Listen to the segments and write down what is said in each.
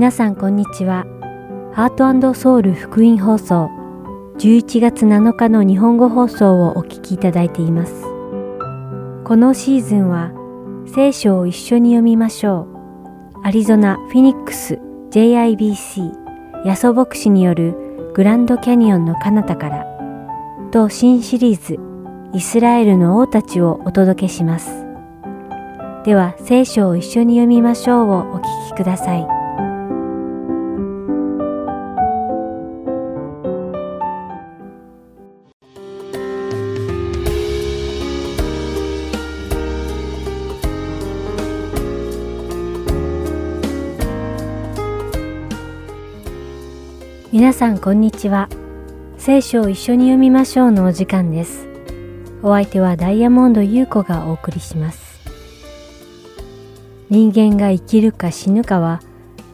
皆さんこんにちは。ハートソウル福音放送11月7日の日本語放送をお聞きいただいています。このシーズンは聖書を一緒に読みましょう。アリゾナ・フィニックス JIBC ヤソ牧師によるグランドキャニオンの彼方からと新シリーズイスラエルの王たちをお届けします。では聖書を一緒に読みましょうをお聞きください。皆さんこんにちは。聖書を一緒に読みましょうのお時間です。お相手はダイヤモンド優子がお送りします。人間が生きるか死ぬかは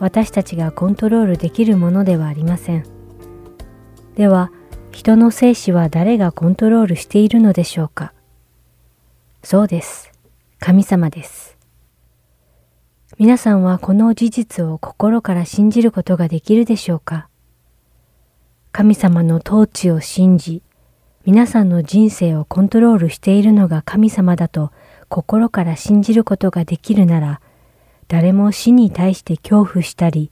私たちがコントロールできるものではありません。では、人の生死は誰がコントロールしているのでしょうか？そうです。神様です。皆さんはこの事実を心から信じることができるでしょうか？神様の統治を信じ、皆さんの人生をコントロールしているのが神様だと心から信じることができるなら、誰も死に対して恐怖したり、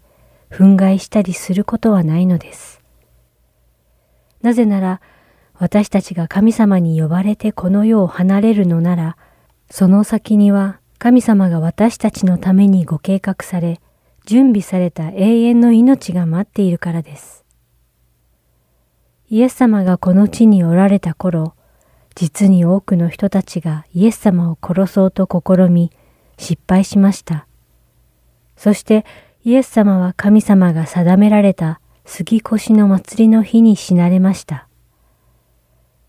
憤慨したりすることはないのです。なぜなら、私たちが神様に呼ばれてこの世を離れるのなら、その先には神様が私たちのためにご計画され、準備された永遠の命が待っているからです。イエス様がこの地におられた頃、実に多くの人たちがイエス様を殺そうと試み、失敗しました。そしてイエス様は神様が定められた杉越の祭りの日に死なれました。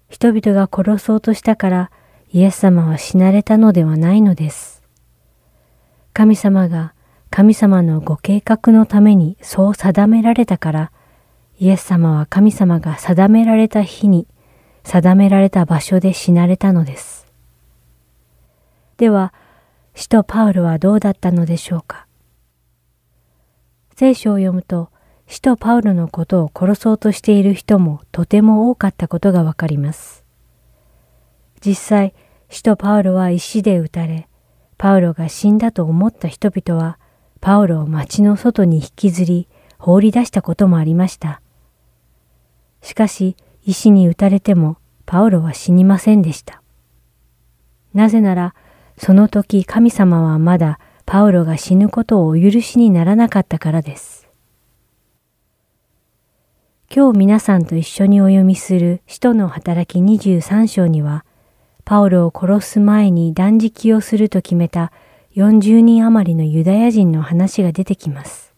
人々が殺そうとしたからイエス様は死なれたのではないのです。神様が神様のご計画のためにそう定められたからイエス様は神様が定められた日に定められた場所で死なれたのです。では、使徒パウロはどうだったのでしょうか？聖書を読むと、使徒パウロのことを殺そうとしている人もとても多かったことがわかります。実際、使徒パウロは石で撃たれ、パウロが死んだと思った人々は、パウロを町の外に引きずり、放り出したこともありました。しかし、石に撃たれてもパウロは死にませんでした。なぜなら、その時神様はまだパウロが死ぬことをお許しにならなかったからです。今日皆さんと一緒にお読みする使徒の働き23章には、パウロを殺す前に断食をすると決めた40人余りのユダヤ人の話が出てきます。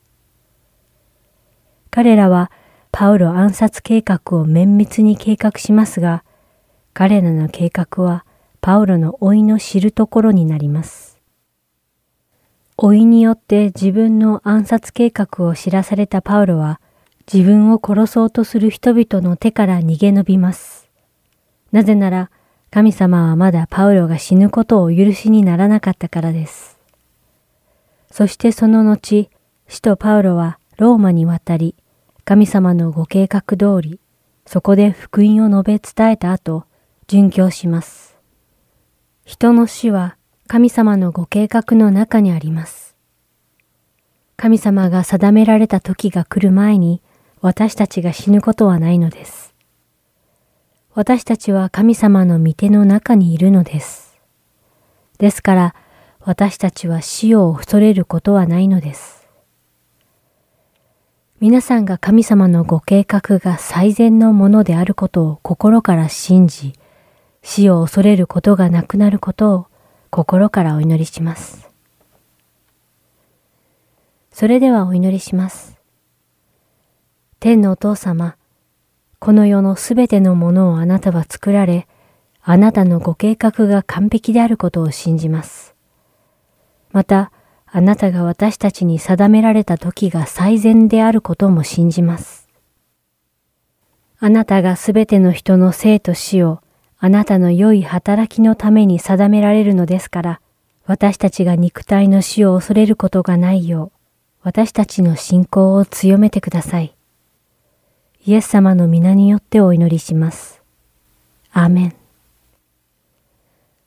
彼らはパウロ暗殺計画を綿密に計画しますが、彼らの計画はパウロの老いの知るところになります。老いによって自分の暗殺計画を知らされたパウロは、自分を殺そうとする人々の手から逃げ延びます。なぜなら、神様はまだパウロが死ぬことを許しにならなかったからです。そしてその後、使徒パウロはローマに渡り、神様のご計画通り、そこで福音を述べ伝えた後、殉教します。人の死は神様のご計画の中にあります。神様が定められた時が来る前に私たちが死ぬことはないのです。私たちは神様の御手の中にいるのです。ですから私たちは死を恐れることはないのです。皆さんが神様のご計画が最善のものであることを心から信じ、死を恐れることがなくなることを心からお祈りします。それではお祈りします。天のお父様、この世のすべてのものをあなたは作られ、あなたのご計画が完璧であることを信じます。また、あなたが私たちに定められた時が最善であることも信じます。あなたがすべての人の生と死をあなたの良い働きのために定められるのですから、私たちが肉体の死を恐れることがないよう、私たちの信仰を強めてください。イエス様の皆によってお祈りします。アーメン。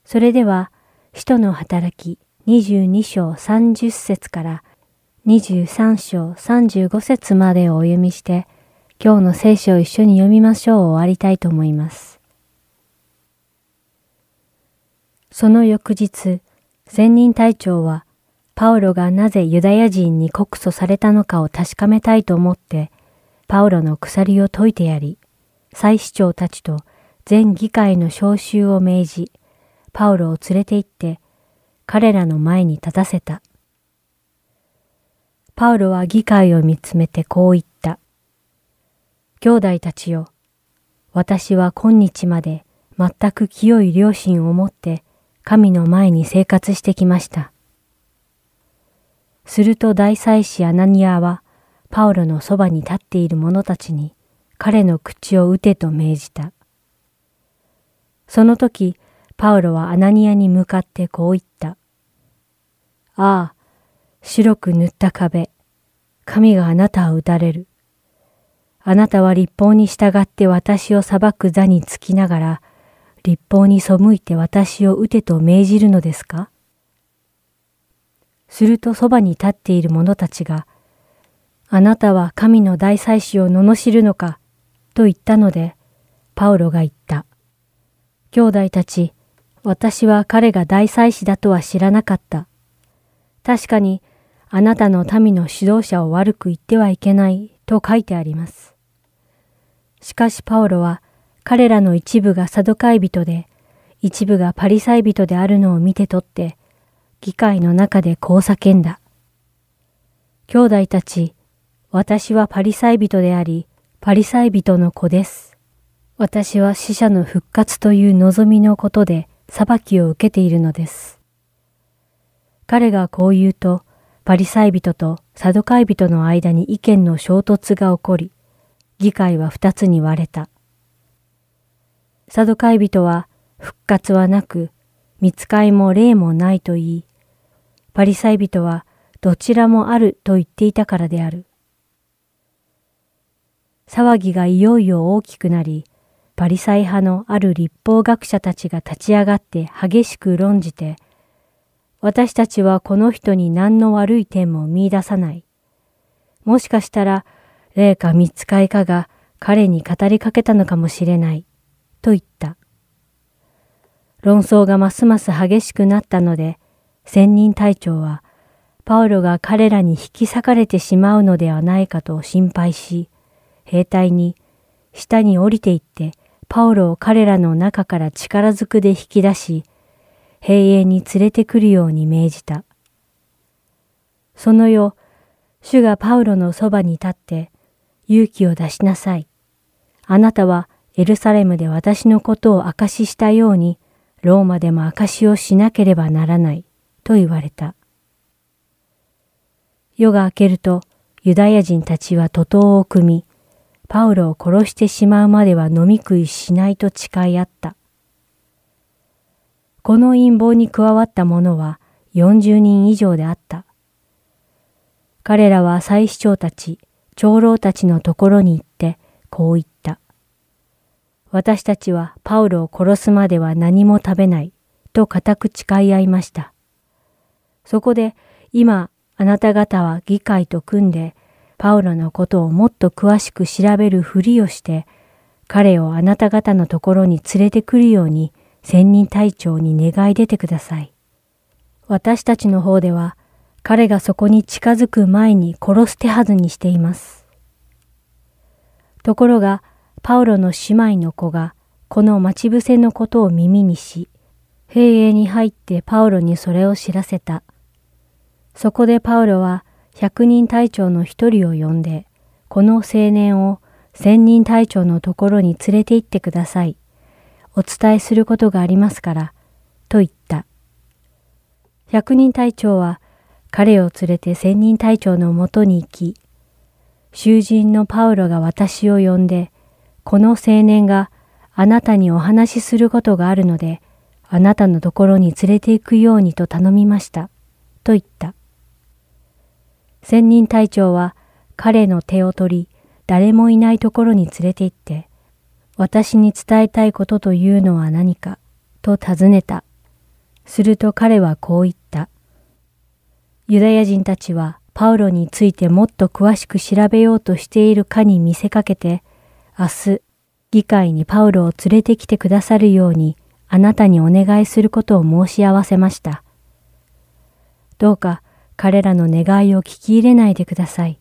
それでは、使徒の働き22章30節から23章35節までをお読みして、今日の聖書を一緒に読みましょうを終わりたいと思います。その翌日、仙人隊長は、パウロがなぜユダヤ人に告訴されたのかを確かめたいと思って、パウロの鎖を解いてやり、祭司長たちと全議会の召集を命じ、パウロを連れて行って、彼らの前に立たせた。パウロは議会を見つめてこう言った。兄弟たちよ、私は今日まで全く清い良心を持って神の前に生活してきました。すると大祭司アナニアはパウロのそばに立っている者たちに彼の口を打てと命じた。その時、パウロはアナニアに向かってこう言った。ああ、白く塗った壁、神があなたを打たれる。あなたは立法に従って私を裁く座につきながら、立法に背いて私を撃てと命じるのですか？するとそばに立っている者たちが、あなたは神の大祭司を罵るのか？と言ったので、パウロが言った。兄弟たち、私は彼が大祭司だとは知らなかった。確かに、あなたの民の指導者を悪く言ってはいけないと書いてあります。しかしパウロは、彼らの一部がサドカイ人で、一部がパリサイ人であるのを見て取って、議会の中でこう叫んだ。兄弟たち、私はパリサイ人であり、パリサイ人の子です。私は死者の復活という望みのことで裁きを受けているのです。彼がこう言うと、パリサイ人とサドカイ人の間に意見の衝突が起こり、議会は二つに割れた。サドカイ人は復活はなく、見つかいも霊もないと言い、パリサイ人はどちらもあると言っていたからである。騒ぎがいよいよ大きくなり、パリサイ派のある立法学者たちが立ち上がって激しく論じて、私たちはこの人に何の悪い点も見出さない。もしかしたら、霊か見つかいかが彼に語りかけたのかもしれない、と言った。論争がますます激しくなったので、仙人隊長は、パウロが彼らに引き裂かれてしまうのではないかと心配し、兵隊に下に降りていってパウロを彼らの中から力ずくで引き出し、兵営に連れてくるように命じた。その夜、主がパウロのそばに立って、勇気を出しなさい。あなたはエルサレムで私のことを証ししたように、ローマでも証しをしなければならない、と言われた。夜が明けると、ユダヤ人たちは徒党を組み、パウロを殺してしまうまでは飲み食いしないと誓い合った。この陰謀に加わった者は40人以上であった。彼らは祭司長たち、長老たちのところに行ってこう言った。私たちはパウロを殺すまでは何も食べないと固く誓い合いました。そこで今あなた方は議会と組んでパウロのことをもっと詳しく調べるふりをして、彼をあなた方のところに連れてくるように仙人隊長に願い出てください。私たちの方では、彼がそこに近づく前に殺す手はずにしています。ところが、パウロの姉妹の子が、この待ち伏せのことを耳にし、兵営に入ってパウロにそれを知らせた。そこでパウロは百人隊長の一人を呼んで、この青年を千人隊長のところに連れて行ってください。お伝えすることがありますから、と言った。百人隊長は彼を連れて千人隊長のもとに行き、囚人のパウロが私を呼んで、この青年があなたにお話しすることがあるので、あなたのところに連れて行くようにと頼みました。と言った。仙人隊長は彼の手を取り、誰もいないところに連れて行って、私に伝えたいことというのは何か、と尋ねた。すると彼はこう言った。ユダヤ人たちはパウロについてもっと詳しく調べようとしているかに見せかけて、明日、議会にパウロを連れてきてくださるようにあなたにお願いすることを申し合わせました。どうか彼らの願いを聞き入れないでください。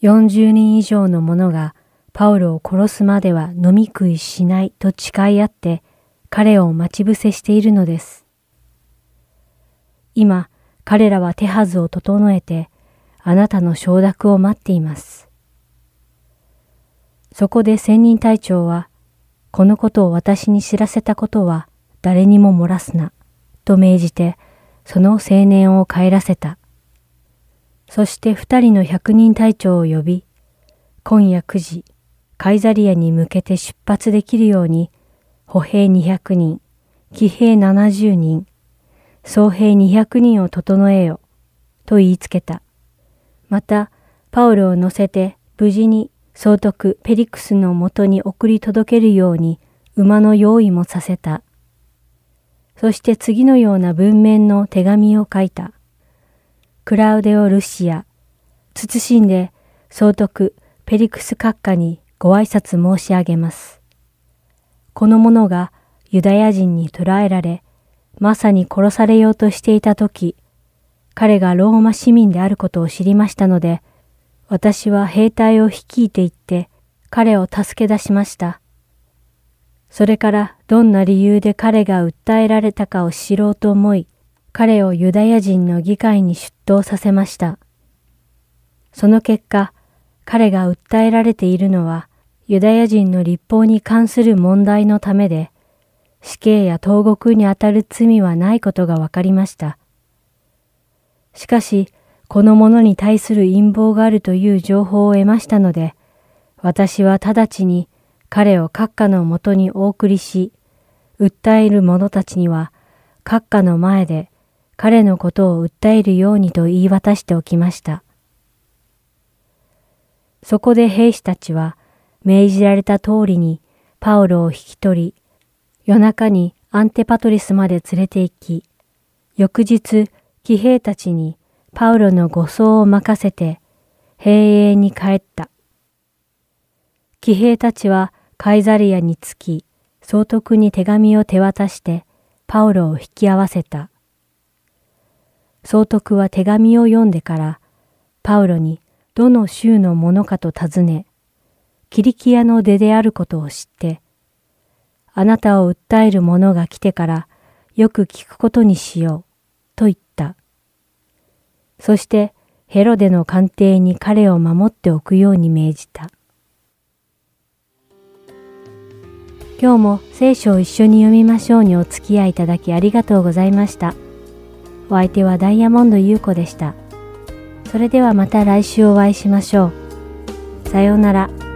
40人以上の者がパウロを殺すまでは飲み食いしないと誓い合って彼を待ち伏せしているのです。今、彼らは手はずを整えてあなたの承諾を待っています。そこで仙人隊長は、このことを私に知らせたことは誰にも漏らすな、と命じて、その青年を帰らせた。そして二人の百人隊長を呼び、今夜九時、カイザリアに向けて出発できるように、歩兵二百人、騎兵七十人、総兵二百人を整えよ、と言いつけた。また、パウロを乗せて無事に総督ペリクスのもとに送り届けるように馬の用意もさせた。そして次のような文面の手紙を書いた。クラウデオ・ルシア、慎んで総督ペリクス閣下にご挨拶申し上げます。この者がユダヤ人に捕らえられ、まさに殺されようとしていた時、彼がローマ市民であることを知りましたので、私は兵隊を率いて行って彼を助け出しました。それからどんな理由で彼が訴えられたかを知ろうと思い、彼をユダヤ人の議会に出頭させました。その結果、彼が訴えられているのはユダヤ人の立法に関する問題のためで、死刑や投獄にあたる罪はないことが分かりました。しかし、この者に対する陰謀があるという情報を得ましたので、私は直ちに彼を閣下のもとにお送りし、訴える者たちには閣下の前で彼のことを訴えるようにと言い渡しておきました。そこで兵士たちは命じられた通りにパウロを引き取り、夜中にアンテパトリスまで連れて行き、翌日、騎兵たちにパウロの護送を任せて、兵営に帰った。騎兵たちはカイザリアに着き、総督に手紙を手渡して、パウロを引き合わせた。総督は手紙を読んでから、パウロにどの州のものかと尋ね、キリキアの出であることを知って、あなたを訴える者が来てからよく聞くことにしよう、と言った。そしてヘロデの官邸に彼を守っておくように命じた。今日も聖書を一緒に読みましょうにお付き合いいただきありがとうございました。お相手はダイヤモンド優子でした。それではまた来週お会いしましょう。さようなら。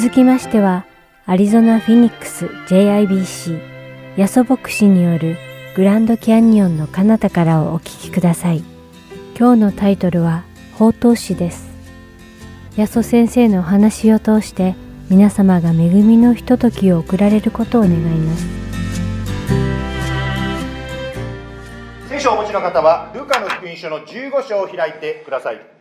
続きましては、アリゾナ・フィニックス JIBC ヤソ牧師によるグランドキャニオンの彼方からをお聞きください。今日のタイトルは、宝刀詩です。ヤソ先生のお話を通して皆様が恵みのひとときを送られることを願います。聖書をお持ちの方は、ルカの福音書の15章を開いてください。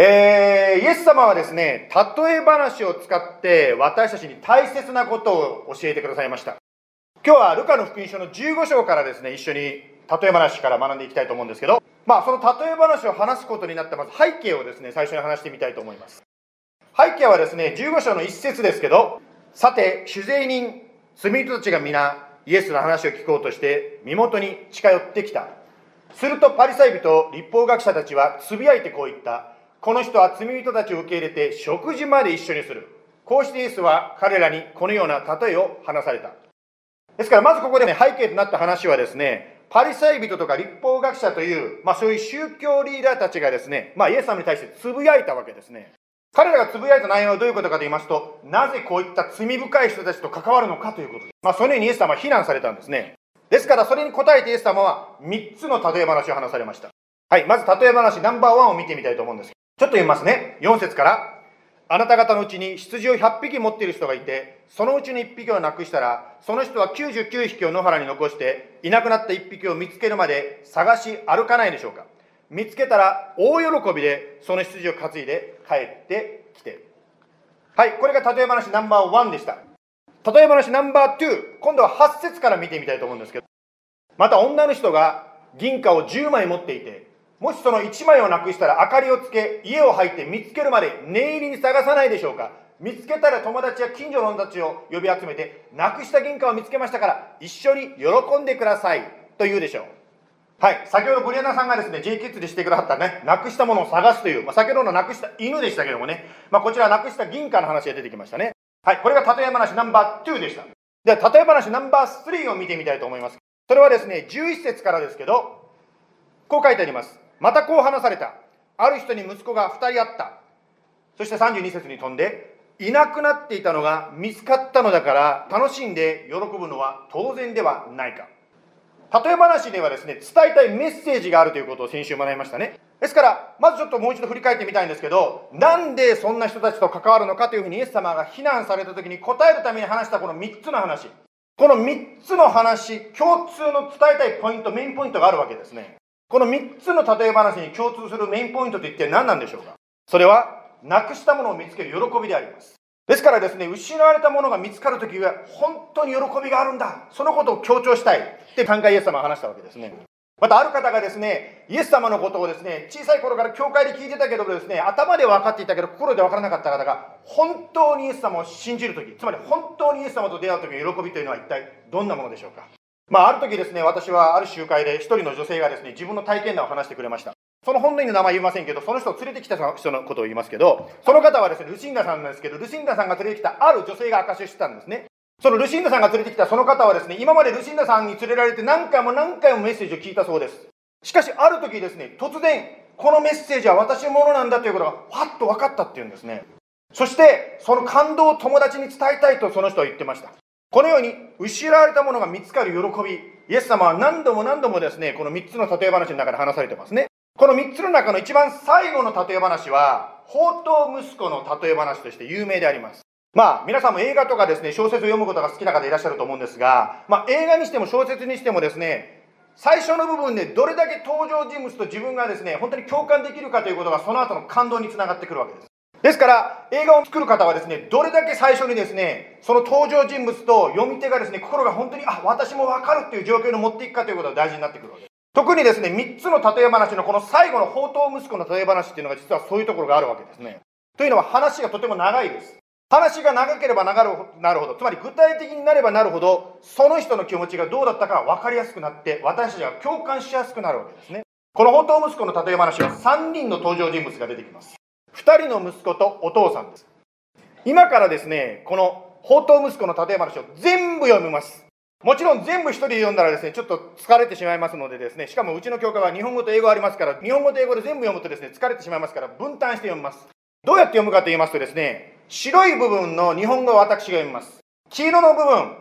えー、イエス様はですね、例え話を使って私たちに大切なことを教えてくださいました。今日はルカの福音書の15章からですね、一緒に例え話から学んでいきたいと思うんですけど、まあ、その例え話を話すことになったまず背景をですね、最初に話してみたいと思います。背景はですね、15章の一節ですけど、さて、酒税人、罪人たちが皆、イエスの話を聞こうとして、身元に近寄ってきた。するとパリサイ人、立法学者たちはつぶやいてこう言った。この人は罪人たちを受け入れて食事まで一緒にする。こうしてイエスは彼らにこのような例えを話された。ですからまずここで、ね、背景となった話はですね、パリサイ人とか立法学者という、まあそういう宗教リーダーたちがですね、まあイエス様に対してつぶやいたわけですね。彼らがつぶやいた内容はどういうことかと言いますと、なぜこういった罪深い人たちと関わるのかということです。まあそのようにイエス様は非難されたんですね。ですからそれに答えてイエス様は3つの例え話を話されました。はい、まず例え話ナンバーワンを見てみたいと思うんです。ちょっと読みますね。4節からあなた方のうちに羊を100匹持っている人がいて、そのうちに1匹をなくしたら、その人は99匹を野原に残して、いなくなった1匹を見つけるまで探し歩かないでしょうか。見つけたら大喜びでその羊を担いで帰ってきてはい、これが例え話ナンバーワンでした。例え話ナンバー2、今度は8節から見てみたいと思うんですけど、また女の人が銀貨を10枚持っていて、もしその1枚をなくしたら明かりをつけ家を入って見つけるまで念入りに探さないでしょうか？見つけたら友達や近所の人たちを呼び集めてなくした銀貨を見つけましたから一緒に喜んでください。と言うでしょう。はい。先ほどブリアナさんがですね J キッズでしてくださったねなくしたものを探すという、まあ、先ほどのなくした犬でしたけどもね、まあ、こちらなくした銀貨の話が出てきましたね。はい。これが例え話ナンバー2でした。では例え話ナンバー3を見てみたいと思います。それはですね11節からですけどこう書いてあります。またこう話された。ある人に息子が2人あった。そして32節に飛んで、いなくなっていたのが見つかったのだから楽しんで喜ぶのは当然ではないか。例え話ではですね、伝えたいメッセージがあるということを先週学びましたね。ですから、まずちょっともう一度振り返ってみたいんですけど、なんでそんな人たちと関わるのかというふうにイエス様が非難された時に答えるために話したこの3つの話。この3つの話、共通の伝えたいポイント、メインポイントがあるわけですね。この3つの例え話に共通するメインポイントと一体何なんでしょうか？それは、なくしたものを見つける喜びであります。ですからですね、失われたものが見つかるときは、本当に喜びがあるんだ。そのことを強調したい。って3回イエス様は話したわけですね。またある方がですね、イエス様のことをですね、小さい頃から教会で聞いてたけどですね、頭で分かっていたけど心で分からなかった方が、本当にイエス様を信じるとき、つまり本当にイエス様と出会うときの喜びというのは一体どんなものでしょうか？まあ、ある時ですね、私はある集会で一人の女性がですね、自分の体験談を話してくれました。その本人の名前言いませんけど、その人を連れてきた人のことを言いますけど、その方はですね、ルシンダさんなんですけど、ルシンダさんが連れてきたある女性が証ししてたんですね。そのルシンダさんが連れてきたその方はですね、今までルシンダさんに連れられて何回も何回もメッセージを聞いたそうです。しかし、ある時ですね、突然、このメッセージは私のものなんだということが、わっと分かったっていうんですね。そして、その感動を友達に伝えたいとその人は言ってました。このように失われたものが見つかる喜び、イエス様は何度も何度もですね、この3つの例え話の中で話されてますね。この3つの中の一番最後の例え話は、宝刀息子の例え話として有名であります。まあ、皆さんも映画とかですね、小説を読むことが好きな方いらっしゃると思うんですが、まあ、映画にしても小説にしてもですね、最初の部分でどれだけ登場人物と自分がですね、本当に共感できるかということがその後の感動につながってくるわけです。ですから、映画を作る方はですね、どれだけ最初にですね、その登場人物と読み手がですね、心が本当に、あ、私もわかるっていう状況に持っていくかということが大事になってくるわけです。特にですね、3つの例え話のこの最後の宝刀息子の例え話っていうのが実はそういうところがあるわけですね。というのは話がとても長いです。話が長ければ長るなるほど、つまり具体的になればなるほど、その人の気持ちがどうだったか分かりやすくなって、私たちが共感しやすくなるわけですね。この宝刀息子の例え話は3人の登場人物が出てきます。2人の息子とお父さんです今からですねこの宝刀息子の例え話を全部読みますもちろん全部一人で読んだらですねちょっと疲れてしまいますのでですねしかもうちの教会は日本語と英語ありますから日本語と英語で全部読むとですね疲れてしまいますから分担して読みますどうやって読むかと言いますとですね、白い部分の日本語を私が読みます。黄色の部分、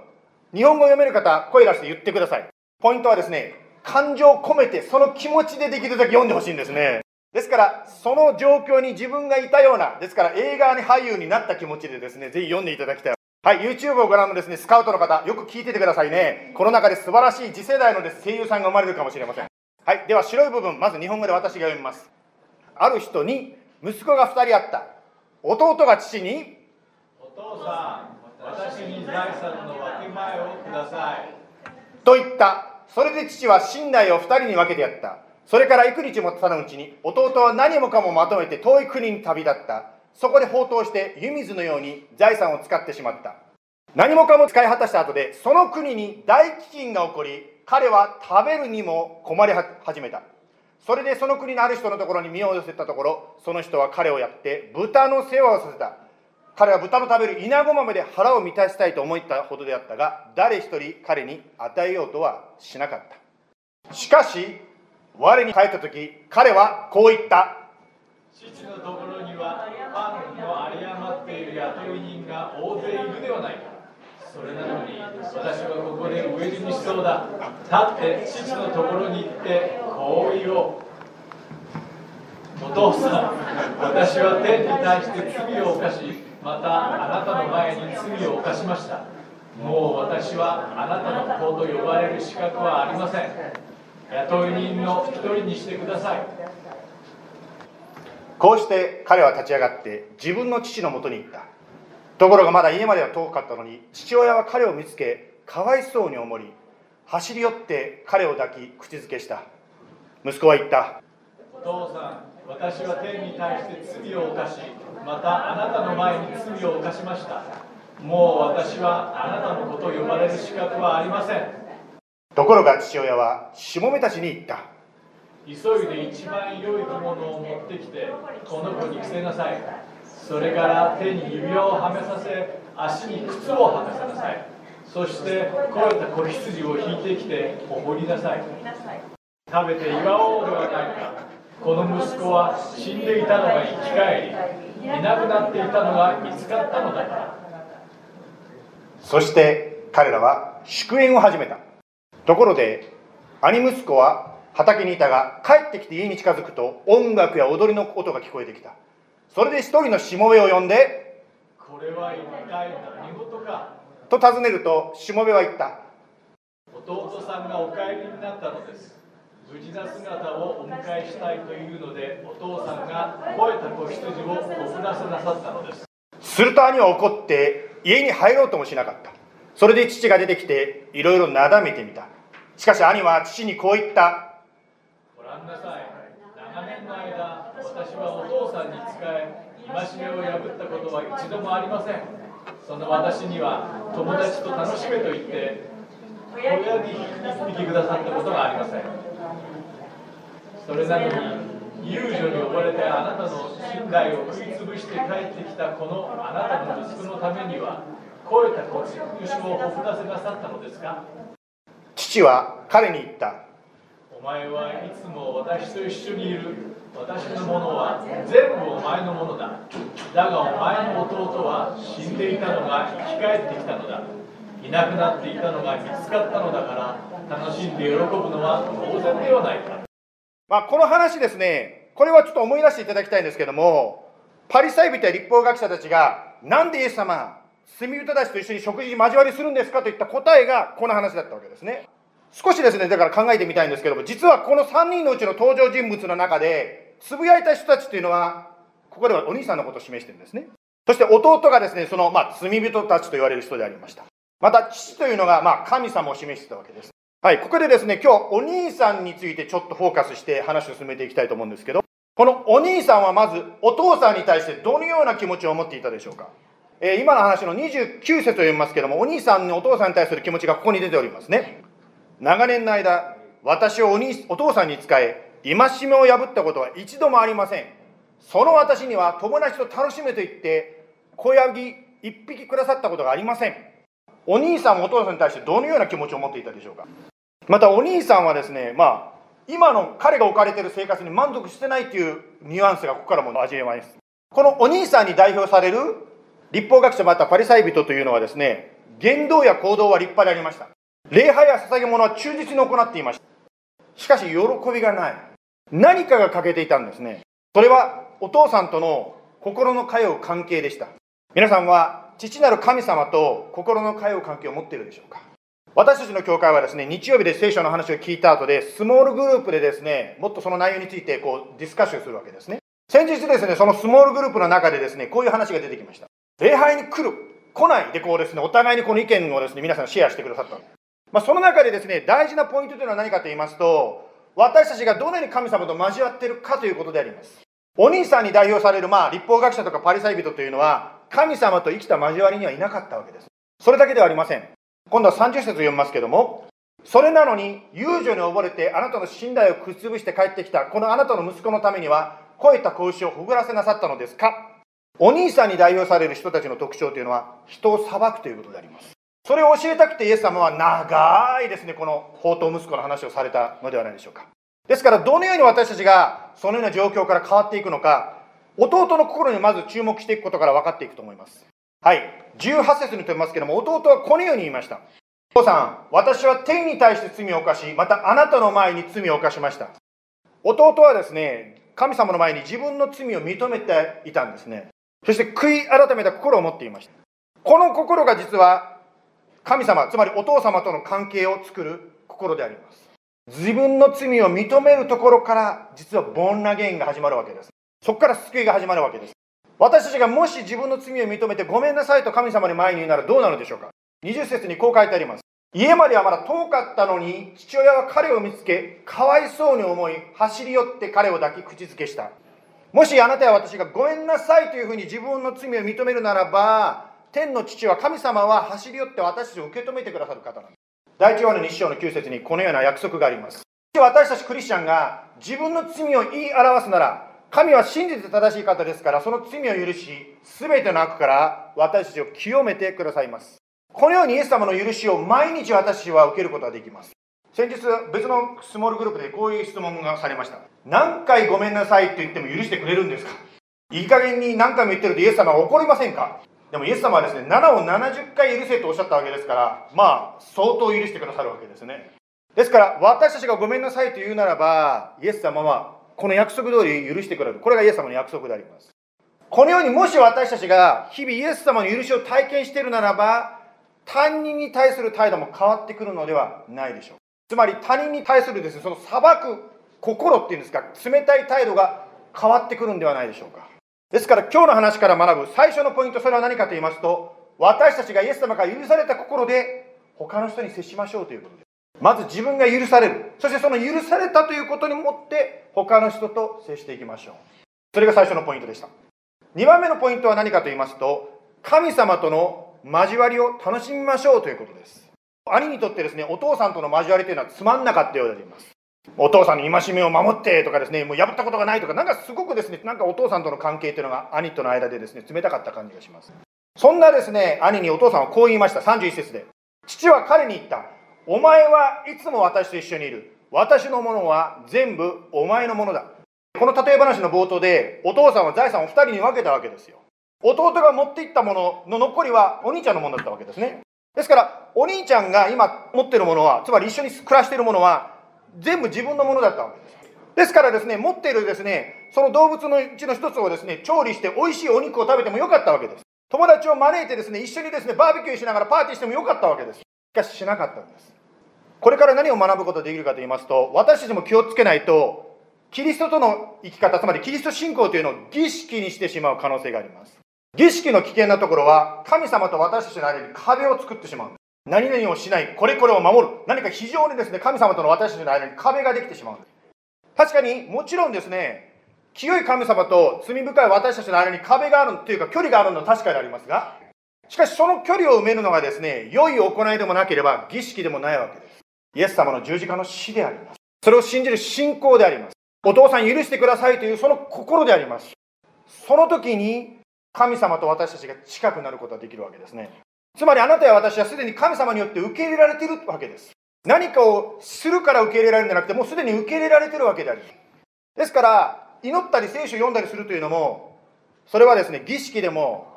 日本語読める方、声出して言ってください。ポイントはですね、感情を込めて、その気持ちでできるだけ読んでほしいんですね。ですから、その状況に自分がいたような、ですから映画に俳優になった気持ちでですね、ぜひ読んでいただきたい。はい、YouTube をご覧のですね、スカウトの方、よく聞いててくださいね。この中で素晴らしい次世代のです声優さんが生まれるかもしれません。はい、では白い部分、まず日本語で私が読みます。ある人に息子が2人あった。弟が父に、お父さん、私に財産の分け前をください。と言った。それで父は寝台を2人に分けてやった。それから幾日も経たぬうちに、弟は何もかもまとめて遠い国に旅立った。そこで放蕩して湯水のように財産を使ってしまった。何もかも使い果たした後で、その国に大飢饉が起こり、彼は食べるにも困り始めた。それでその国のある人のところに身を寄せたところ、その人は彼をやって豚の世話をさせた。彼は豚の食べる稲子豆で腹を満たしたいと思ったほどであったが、誰一人彼に与えようとはしなかった。しかし、我に帰った時彼はこう言った。父のところにはパンの有り余っている雇い人が大勢いるではないか。それなのに私はここで飢え死にしそうだ。立って父のところに行ってこう言おう。お父さん私は天に対して罪を犯しまたあなたの前に罪を犯しました。もう私はあなたの子と呼ばれる資格はありません。雇い人の一人にしてください。こうして彼は立ち上がって自分の父のもとに行った。ところがまだ家までは遠かったのに父親は彼を見つけかわいそうに思い走り寄って彼を抱き口づけした。息子は言った。お父さん私は天に対して罪を犯しまたあなたの前に罪を犯しました。もう私はあなたの子と呼ばれる資格はありませんところが父親はしもべたちに言った。急いで一番良い着物を持ってきてこの子に着せなさい。それから手に指輪をはめさせ足に靴を履かせなさい。そして肥えた子羊を引いてきてお掘りなさい。食べて祝おうではないか。この息子は死んでいたのが生き返りいなくなっていたのが見つかったのだから。そして彼らは祝宴を始めたところで兄息子は畑にいたが帰ってきて家に近づくと音楽や踊りの音が聞こえてきた。それで一人のしもべを呼んで「これは一体何事か?」と尋ねるとしもべは言った。弟さんがお帰りになったのです。無事な姿をお迎えしたいというのでお父さんが肥えた子羊をおふらせなさったのです。すると兄は怒って家に入ろうともしなかった。それで父が出てきていろいろなだめてみたしかし兄は父にこう言った。ご覧なさい。長年の間私はお父さんに仕え戒めを破ったことは一度もありません。その私には友達と楽しめと言って親に一匹くださったことがありません。それなのに遊女に呼ばれてあなたの信頼を食い潰して帰ってきたこのあなたの息子のためには肥えた子牛をほふらせなさったのですか？父は彼に言った。お前はいつも私と一緒にいる。私のものは全部お前のものだ。だがお前の弟は死んでいたのが生き返ってきたのだ。いなくなっていたのが見つかったのだから楽しんで喜ぶのは当然ではないか、まあ、この話ですね。これはちょっと思い出していただきたいんですけどもパリサイ人や立法学者たちがなんでイエス様罪人たちと一緒に食事交わりするんですか？といった答えがこの話だったわけですね。少しですねだから考えてみたいんですけども実はこの3人のうちの登場人物の中でつぶやいた人たちというのはここではお兄さんのことを示してるんですね。そして弟がですねその、まあ、罪人たちと言われる人でありました。また父というのが、まあ、神様を示してたわけです。はいここでですね今日お兄さんについてちょっとフォーカスして話を進めていきたいと思うんですけどこのお兄さんはまずお父さんに対してどのような気持ちを持っていたでしょうか？え、今の話の29節を読みますけども、お兄さんにお父さんに対する気持ちがここに出ておりますね。長年の間、私をお兄お父さんに仕え、戒めを破ったことは一度もありません。その私には友達と楽しめと言って、小ヤギ一匹くださったことがありません。お兄さんもお父さんに対してどのような気持ちを持っていたでしょうか。またお兄さんはですね、まあ、今の彼が置かれている生活に満足してないというニュアンスがここからも味わえます。このお兄さんに代表される立法学者またパリサイ人というのはですね、言動や行動は立派でありました。礼拝や捧げ物は忠実に行っていました。しかし、喜びがない。何かが欠けていたんですね。それは、お父さんとの心の通う関係でした。皆さんは、父なる神様と心の通う関係を持っているでしょうか私たちの教会はですね、日曜日で聖書の話を聞いた後で、スモールグループでですね、もっとその内容についてこうディスカッションするわけですね。先日ですね、そのスモールグループの中でですね、こういう話が出てきました。礼拝に来る、来ないでこうですね、お互いにこの意見をですね、皆さんシェアしてくださった。まあ、その中でですね、大事なポイントというのは何かと言いますと、私たちがどのように神様と交わっているかということであります。お兄さんに代表される、まあ、立法学者とかパリサイ人というのは、神様と生きた交わりにはいなかったわけです。それだけではありません。今度は30節読みますけども、それなのに、遊女に溺れてあなたの信頼をくっつぶして帰ってきた、このあなたの息子のためには、肥えた子牛をほぐらせなさったのですか？お兄さんに代表される人たちの特徴というのは、人を裁くということであります。それを教えたくてイエス様は長いですね、この宝刀息子の話をされたのではないでしょうか。ですから、どのように私たちがそのような状況から変わっていくのか、弟の心にまず注目していくことから分かっていくと思います。はい。18節に飛びますけども、弟はこのように言いました。父さん、私は天に対して罪を犯し、またあなたの前に罪を犯しました。弟はですね、神様の前に自分の罪を認めていたんですね。そして悔い改めた心を持っていました。この心が実は神様、つまりお父様との関係を作る心であります。自分の罪を認めるところから実はボンナゲインが始まるわけです。そこから救いが始まるわけです。私たちがもし自分の罪を認めてごめんなさいと神様に前に言うならどうなるでしょうか ?20 節にこう書いてあります。家まではまだ遠かったのに父親は彼を見つけかわいそうに思い走り寄って彼を抱き口づけしたもしあなたや私がごめんなさいというふうに自分の罪を認めるならば天の父は神様は走り寄って私たちを受け止めてくださる方なんです。第1話の日章の9節にこのような約束があります。私たちクリスチャンが自分の罪を言い表すなら神は真実正しい方ですからその罪を許し全ての悪から私たちを清めてくださいます。このようにイエス様の許しを毎日私は受けることができます。先日別のスモールグループでこういう質問がされました。何回ごめんなさいって言っても許してくれるんですか？いい加減に何回も言ってるとイエス様は怒りませんか？でもイエス様はですね7を70回許せとおっしゃったわけですからまあ相当許してくださるわけですね。ですから私たちがごめんなさいと言うならばイエス様はこの約束通り許してくれる。これがイエス様の約束であります。このようにもし私たちが日々イエス様の許しを体験しているならば他人に対する態度も変わってくるのではないでしょうつまり他人に対するですねその裁く心っていうんですか冷たい態度が変わってくるんではないでしょうか。ですから今日の話から学ぶ最初のポイントそれは何かと言いますと私たちがイエス様が許された心で他の人に接しましょうということです。まず自分が許される。そしてその許されたということにもって他の人と接していきましょう。それが最初のポイントでした。2番目のポイントは何かと言いますと神様との交わりを楽しみましょうということです。兄にとってですね、お父さんとの交わりというのはつまんなかったようであります。お父さんの戒めを守ってとかですね、もう破ったことがないとか、なんかすごくですね、なんかお父さんとの関係というのが兄との間でですね、冷たかった感じがします。そんなですね、兄にお父さんはこう言いました、31節で。父は彼に言った。お前はいつも私と一緒にいる。私のものは全部お前のものだ。この例え話の冒頭で、お父さんは財産を2人に分けたわけですよ。弟が持っていったものの残りはお兄ちゃんのものだったわけですねですからお兄ちゃんが今持ってるものはつまり一緒に暮らしているものは全部自分のものだったわけです。ですからですね持っているですねその動物のうちの一つをですね調理して美味しいお肉を食べてもよかったわけです。友達を招いてですね一緒にですねバーベキューしながらパーティーしてもよかったわけです。しかししなかったんです。これから何を学ぶことができるかと言いますと私たちも気をつけないとキリストとの生き方つまりキリスト信仰というのを儀式にしてしまう可能性があります。儀式の危険なところは神様と私たちの間に壁を作ってしまう。何々をしないこれこれを守る。何か非常にですね神様との私たちの間に壁ができてしまう。確かにもちろんですね清い神様と罪深い私たちの間に壁があるというか距離があるのは確かでありますがしかしその距離を埋めるのがですね良い行いでもなければ儀式でもないわけです。イエス様の十字架の死であります。それを信じる信仰であります。お父さん許してくださいというその心であります。その時に神様と私たちが近くなることができるわけですね。つまりあなたや私はすでに神様によって受け入れられているわけです。何かをするから受け入れられるんじゃなくてもうすでに受け入れられてるわけであり。ですから祈ったり聖書を読んだりするというのもそれはですね儀式でも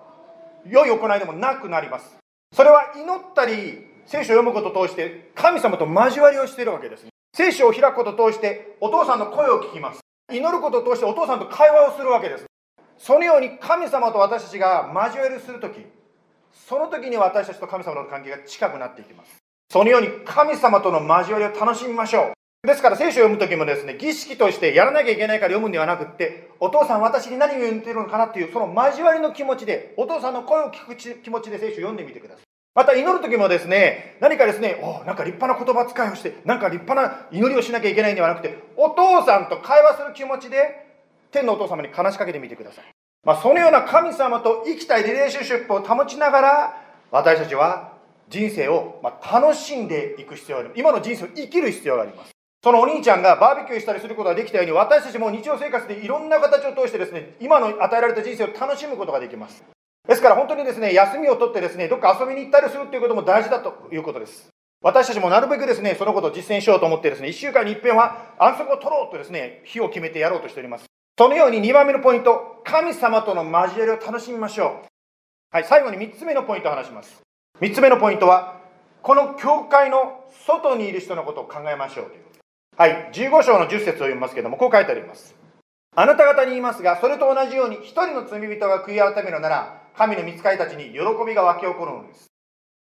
良い行いでもなくなります。それは祈ったり聖書を読むことを通して神様と交わりをしているわけです。聖書を開くことを通してお父さんの声を聞きます。祈ることを通してお父さんと会話をするわけです。そのように神様と私たちが交わりするときその時に私たちと神様の関係が近くなっていきます。そのように神様との交わりを楽しみましょう。ですから聖書を読む時もですね儀式としてやらなきゃいけないから読むんではなくってお父さん私に何を言っているのかなっていうその交わりの気持ちでお父さんの声を聞く気持ちで聖書を読んでみてください。また祈る時もですね何かですねおなんか立派な言葉遣いをしてなんか立派な祈りをしなきゃいけないんではなくてお父さんと会話する気持ちで天のお父様に話しかけてみてください。まあ、そのような神様と生きたいリレーションシップを保ちながら私たちは人生をま楽しんでいく必要がある今の人生を生きる必要があります。そのお兄ちゃんがバーベキューしたりすることができたように私たちも日常生活でいろんな形を通してですね今の与えられた人生を楽しむことができます。ですから本当にですね休みを取ってですねどっか遊びに行ったりするっていうことも大事だということです。私たちもなるべくですねそのことを実践しようと思ってですね1週間に一遍は安息を取ろうとですね日を決めてやろうとしております。そのように2番目のポイント、神様との交わりを楽しみましょう。はい、最後に3つ目のポイントを話します。3つ目のポイントは、この教会の外にいる人のことを考えましょうという。はい、15章の10節を読みますけども、こう書いてあります。あなた方に言いますが、それと同じように、一人の罪人が悔い改めるなら、神の御使いたちに喜びが湧き起こるのです。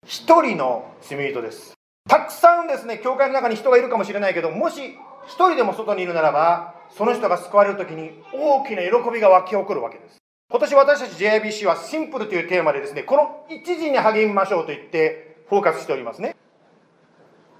一人の罪人です。たくさんですね、教会の中に人がいるかもしれないけど、もし一人でも外にいるならば、その人が救われる時に大きな喜びが湧き起こるわけです。今年私たち JIBC はシンプルというテーマでですねこの一時に励みましょうと言ってフォーカスしておりますね。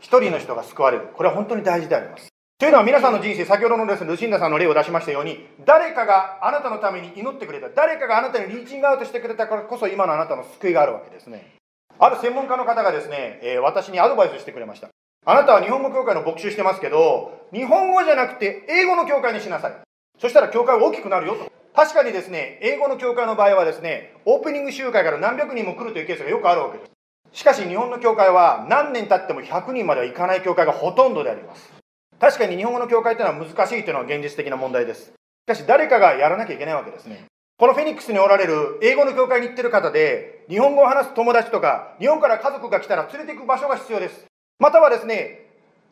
一人の人が救われる。これは本当に大事であります。というのは皆さんの人生先ほどのですねルシンダさんの例を出しましたように誰かがあなたのために祈ってくれた。誰かがあなたにリーチングアウトしてくれたからこそ今のあなたの救いがあるわけですね。ある専門家の方がですね、え、私にアドバイスしてくれました。あなたは日本語教会の牧師してますけど、日本語じゃなくて英語の教会にしなさい。そしたら教会は大きくなるよと。確かにですね、英語の教会の場合はですね、オープニング集会から何百人も来るというケースがよくあるわけです。しかし日本の教会は何年経っても100人まではいかない教会がほとんどであります。確かに日本語の教会というのは難しいというのは現実的な問題です。しかし誰かがやらなきゃいけないわけですね。このフェニックスにおられる英語の教会に行ってる方で、日本語を話す友達とか、日本から家族が来たら連れて行く場所が必要です。またはですね、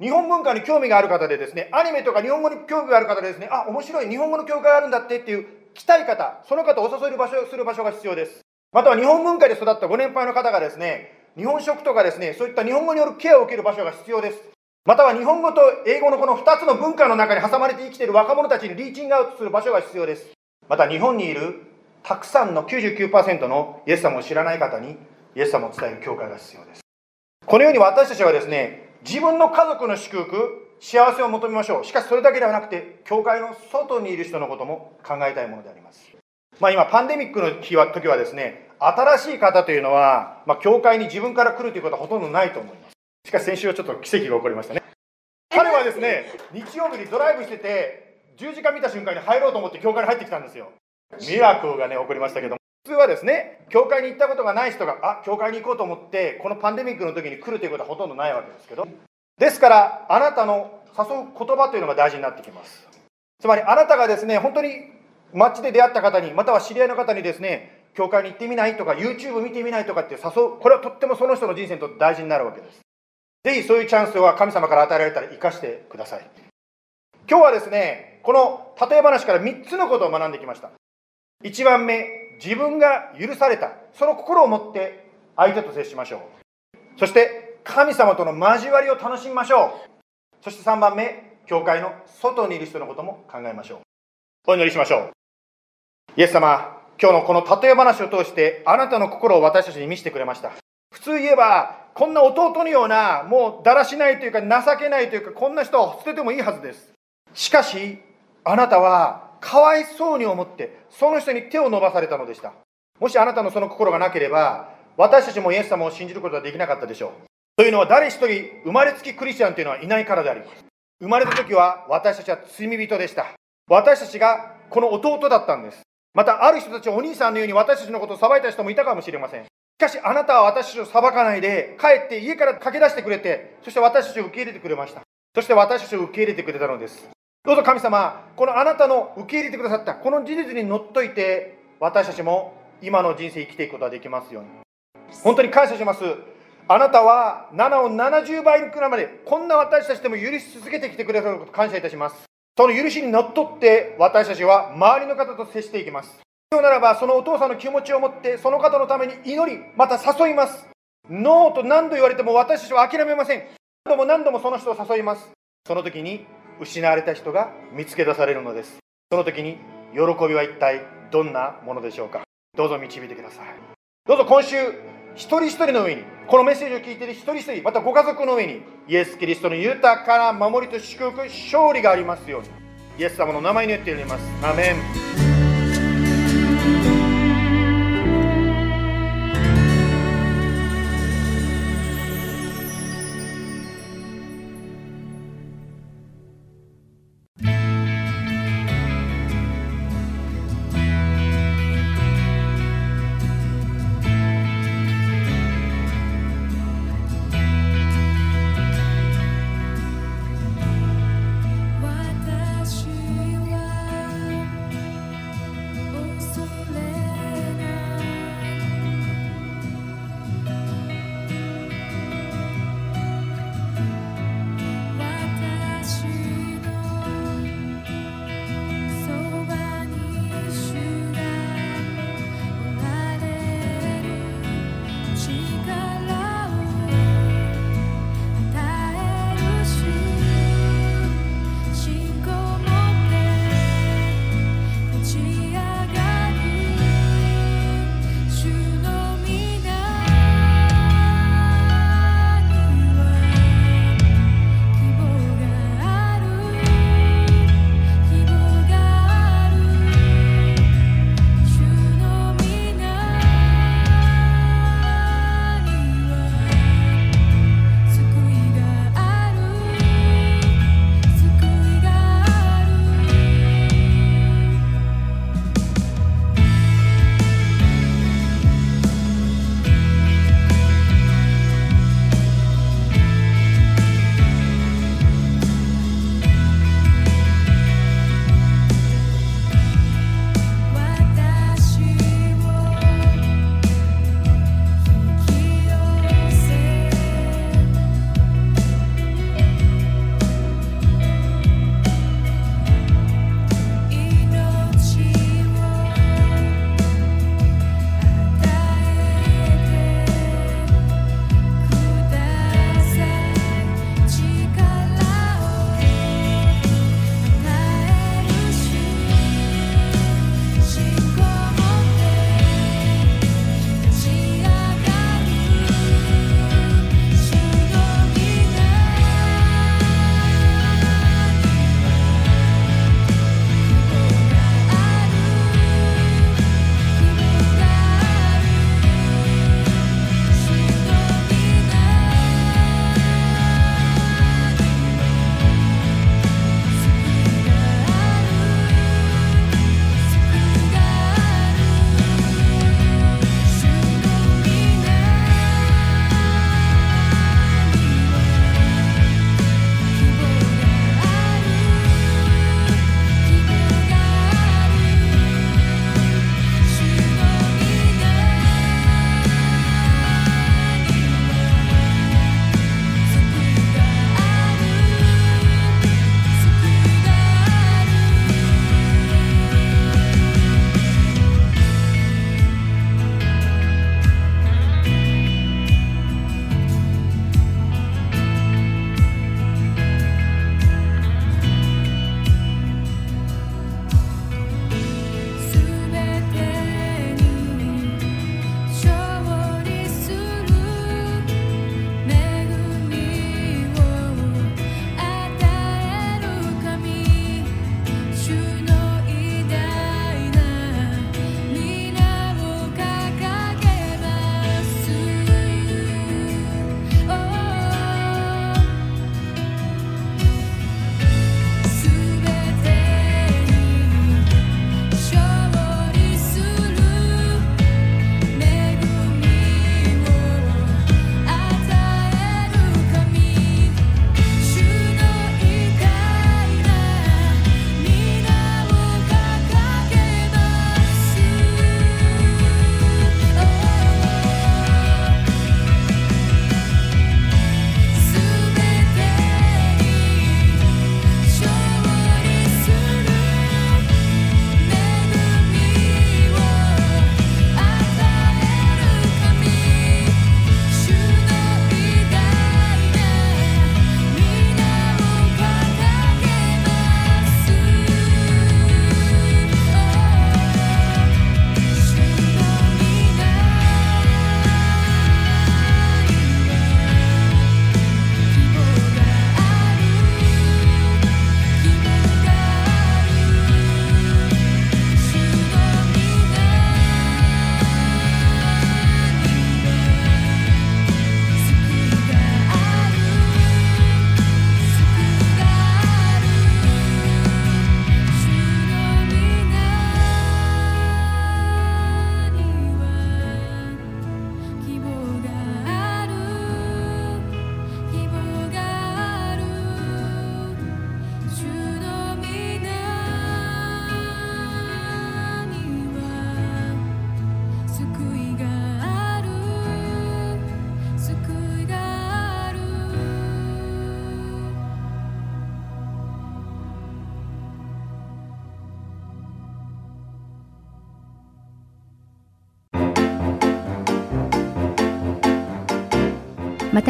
日本文化に興味がある方でですね、アニメとか日本語に興味がある方でですね、あ、面白い、日本語の教会があるんだってっていう来たい方、その方をお誘いる場所する場所が必要です。または日本文化で育ったご年配の方がですね、日本食とかですね、そういった日本語によるケアを受ける場所が必要です。または日本語と英語のこの2つの文化の中に挟まれて生きている若者たちにリーチングアウトする場所が必要です。また日本にいるたくさんの99%のイエス様を知らない方にイエス様を伝える教会が必要です。このように私たちはですね、自分の家族の祝福、幸せを求めましょう。しかしそれだけではなくて、教会の外にいる人のことも考えたいものであります。まあ今、パンデミックの日は時はですね、新しい方というのは、まあ、教会に自分から来るということはほとんどないと思います。しかし先週はちょっと奇跡が起こりましたね。彼はですね、日曜日にドライブしてて、十字架見た瞬間に入ろうと思って教会に入ってきたんですよ。ミラクルがね、起こりましたけど普通はですね、教会に行ったことがない人が、あ、教会に行こうと思って、このパンデミックの時に来るということはほとんどないわけですけど、ですから、あなたの誘う言葉というのが大事になってきます。つまり、あなたがですね、本当に街で出会った方に、または知り合いの方にですね、教会に行ってみないとか、YouTube 見てみないとかって誘う、これはとってもその人の人生にとって大事になるわけです。ぜひそういうチャンスは神様から与えられたら生かしてください。今日はですね、この例え話から3つのことを学んできました。1番目、自分が許された、その心を持って相手と接しましょう。そして、神様との交わりを楽しみましょう。そして3番目、教会の外にいる人のことも考えましょう。お祈りしましょう。イエス様、今日のこの例え話を通して、あなたの心を私たちに見せてくれました。普通言えば、こんな弟のような、もうだらしないというか、情けないというか、こんな人を捨ててもいいはずです。しかし、あなたはかわいそうに思ってその人に手を伸ばされたのでした。もしあなたのその心がなければ私たちもイエス様を信じることはできなかったでしょう。というのは誰一人生まれつきクリスチャンというのはいないからであります。生まれた時は私たちは罪人でした。私たちがこの弟だったんです。またある人たちお兄さんのように私たちのことを裁いた人もいたかもしれません。しかしあなたは私たちを裁かないで帰って家から駆け出してくれてそして私たちを受け入れてくれました。そして私たちを受け入れてくれたのです。どうぞ神様、このあなたの受け入れてくださった、この事実にのっといて、私たちも今の人生生きていくことができますように。本当に感謝します。あなたは7を70倍にくらいまでこんな私たちでも許し続けてきてくださること感謝いたします。その許しにのっとって私たちは周りの方と接していきます。ならばそのお父さんの気持ちを持ってその方のために祈りまた誘います。ノーと何度言われても私たちは諦めません。何度も何度もその人を誘います。その時に失われた人が見つけ出されるのです。その時に喜びは一体どんなものでしょうか？どうぞ導いてください。どうぞ今週一人一人の上にこのメッセージを聞いている一人一人またご家族の上にイエス・キリストの豊かな守りと祝福勝利がありますように。イエス様の名前によって祈ります。アメン。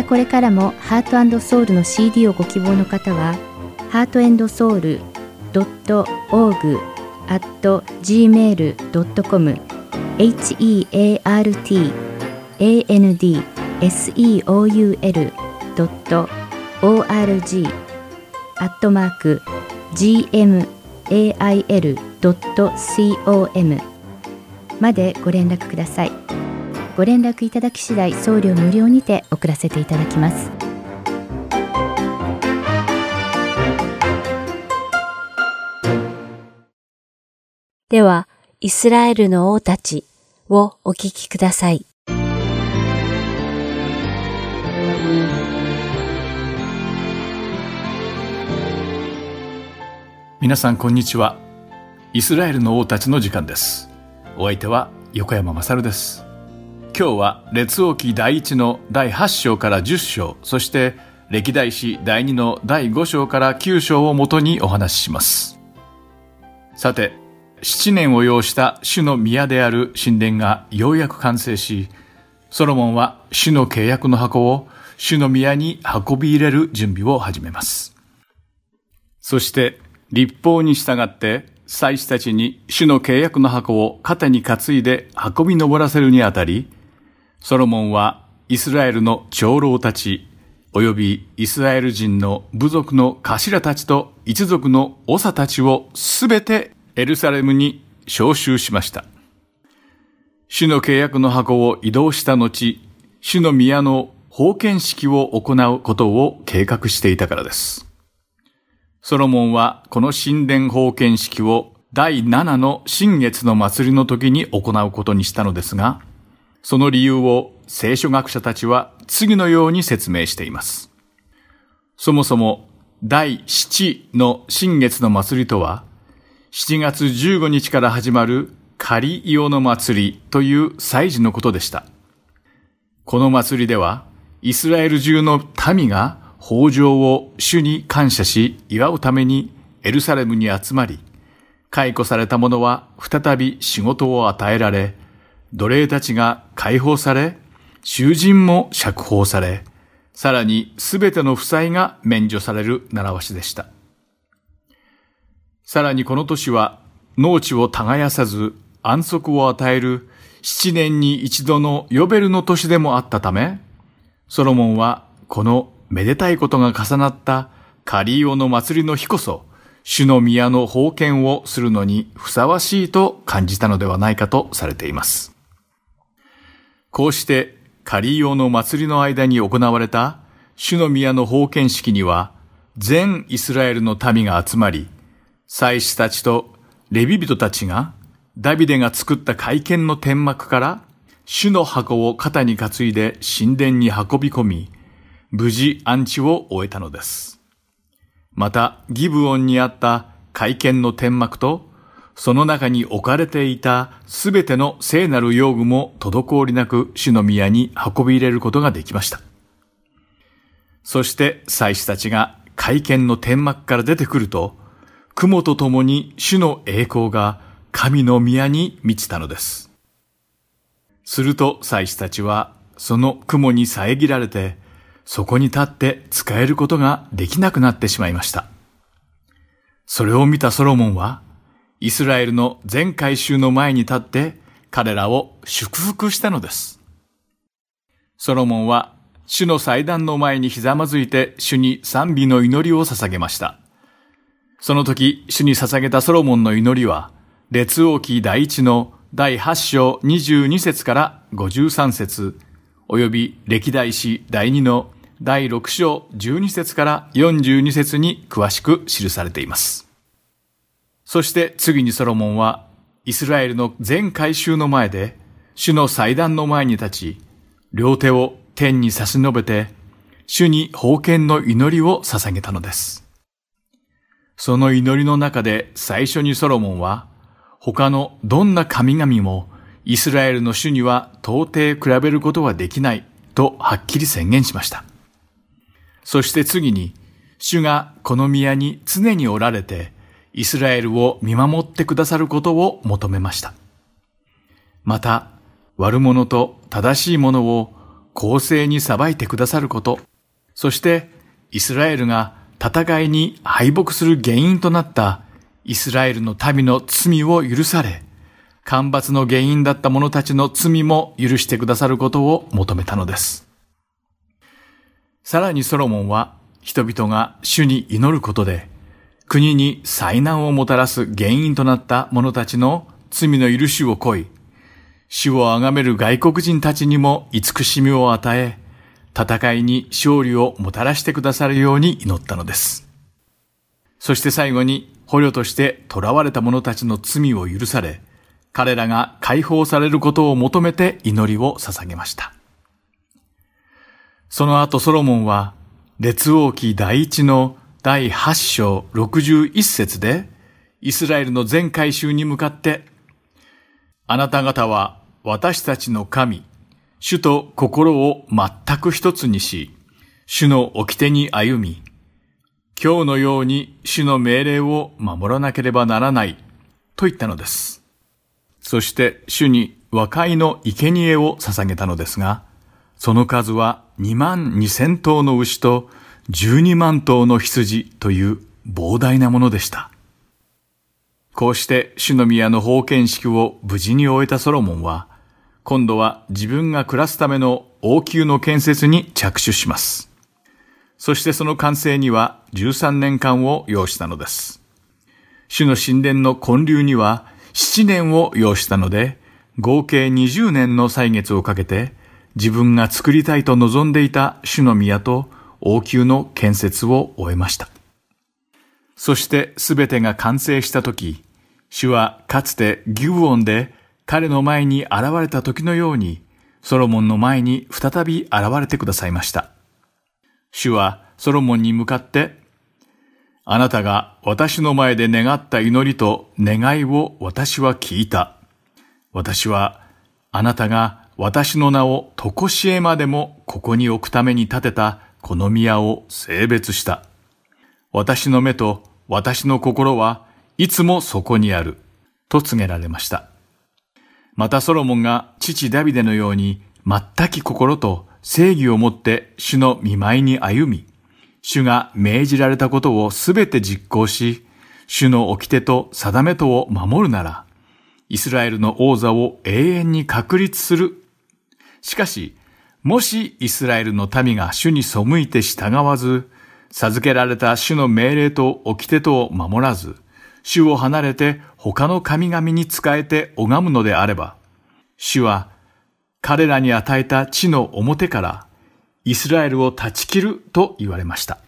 たこれからもハートソウルの CD をご希望の方は、ハートソウル .org at gmail.com heart and seoul.org アットマーク gmail.com までご連絡ください。ご連絡いただき次第送料無料にて送らせていただきます。では、イスラエルの王たちをお聞きください。皆さんこんにちは。イスラエルの王たちの時間です。お相手は横山まさるです。今日は列王記第1の第8章から10章、そして歴代史第2の第5章から9章をもとにお話しします。さて、7年を要した主の宮である神殿がようやく完成し、ソロモンは主の契約の箱を主の宮に運び入れる準備を始めます。そして、立法に従って祭司たちに主の契約の箱を肩に担いで運び登らせるにあたり、ソロモンはイスラエルの長老たち、及びイスラエル人の部族の頭たちと一族の長たちをすべてエルサレムに召集しました。主の契約の箱を移動した後、主の宮の封建式を行うことを計画していたからです。ソロモンはこの神殿封建式を第7の新月の祭りの時に行うことにしたのですが、その理由を聖書学者たちは次のように説明しています。そもそも第7の新月の祭りとは、7月15日から始まる仮イオの祭りという祭事のことでした。この祭りでは、イスラエル中の民が豊穣を主に感謝し祝うためにエルサレムに集まり、解雇された者は再び仕事を与えられ、奴隷たちが解放され、囚人も釈放され、さらにすべての負債が免除される習わしでした。さらにこの年は農地を耕さず安息を与える七年に一度のヨベルの年でもあったため、ソロモンはこのめでたいことが重なったカリオの祭りの日こそ、主の宮の封建をするのにふさわしいと感じたのではないかとされています。こうしてカリーオの祭りの間に行われた主の宮の封建式には、全イスラエルの民が集まり、祭司たちとレビ人たちがダビデが作った会見の天幕から主の箱を肩に担いで神殿に運び込み、無事安置を終えたのです。また、ギブオンにあった会見の天幕と、その中に置かれていたすべての聖なる用具も滞りなく主の宮に運び入れることができました。そして祭司たちが会見の天幕から出てくると、雲と共に主の栄光が神の宮に満ちたのです。すると祭司たちはその雲に遮られて、そこに立って使えることができなくなってしまいました。それを見たソロモンは、イスラエルの全回収の前に立って彼らを祝福したのです。ソロモンは主の祭壇の前にひざまずいて主に賛美の祈りを捧げました。その時、主に捧げたソロモンの祈りは、列王記第一の第8章22節から53節及び歴代史第2の第6章12節から42節に詳しく記されています。そして次にソロモンは、イスラエルの全回収の前で、主の祭壇の前に立ち、両手を天に差し伸べて、主に封建の祈りを捧げたのです。その祈りの中で最初にソロモンは、他のどんな神々もイスラエルの主には到底比べることはできないとはっきり宣言しました。そして次に、主がこの宮に常におられて、イスラエルを見守ってくださることを求めました。また、悪者と正しい者を公正に裁いてくださること、そしてイスラエルが戦いに敗北する原因となったイスラエルの民の罪を許され、干ばつの原因だった者たちの罪も許してくださることを求めたのです。さらにソロモンは人々が主に祈ることで、国に災難をもたらす原因となった者たちの罪の許しを恋、主を崇める外国人たちにも慈しみを与え、戦いに勝利をもたらしてくださるように祈ったのです。そして最後に捕虜として囚われた者たちの罪を許され、彼らが解放されることを求めて祈りを捧げました。その後ソロモンは、列王記第一の第8章61節で、イスラエルの全回収に向かって、あなた方は私たちの神、主と心を全く一つにし、主の掟に歩み、今日のように主の命令を守らなければならない、と言ったのです。そして主に和解の生贄を捧げたのですが、その数は2万2千頭の牛と12万頭の羊という膨大なものでした。こうして主の宮の封建式を無事に終えたソロモンは、今度は自分が暮らすための王宮の建設に着手します。そしてその完成には13年間を要したのです。主の神殿の建立には7年を要したので、合計20年の歳月をかけて、自分が作りたいと望んでいた主の宮と王宮の建設を終えました。そしてすべてが完成したとき、主はかつてギュブオンで彼の前に現れた時のように、ソロモンの前に再び現れてくださいました。主はソロモンに向かって、あなたが私の前で願った祈りと願いを私は聞いた。私はあなたが私の名をとこしえまでもここに置くために建てたこの宮を性別した。私の目と私の心はいつもそこにある。と告げられました。またソロモンが父ダビデのように全き心と正義をもって主の見舞いに歩み、主が命じられたことをすべて実行し、主の掟と定めとを守るなら、イスラエルの王座を永遠に確立する。しかし、もしイスラエルの民が主に背いて従わず、授けられた主の命令と掟とを守らず、主を離れて他の神々に仕えて拝むのであれば、主は彼らに与えた地の表からイスラエルを断ち切ると言われました。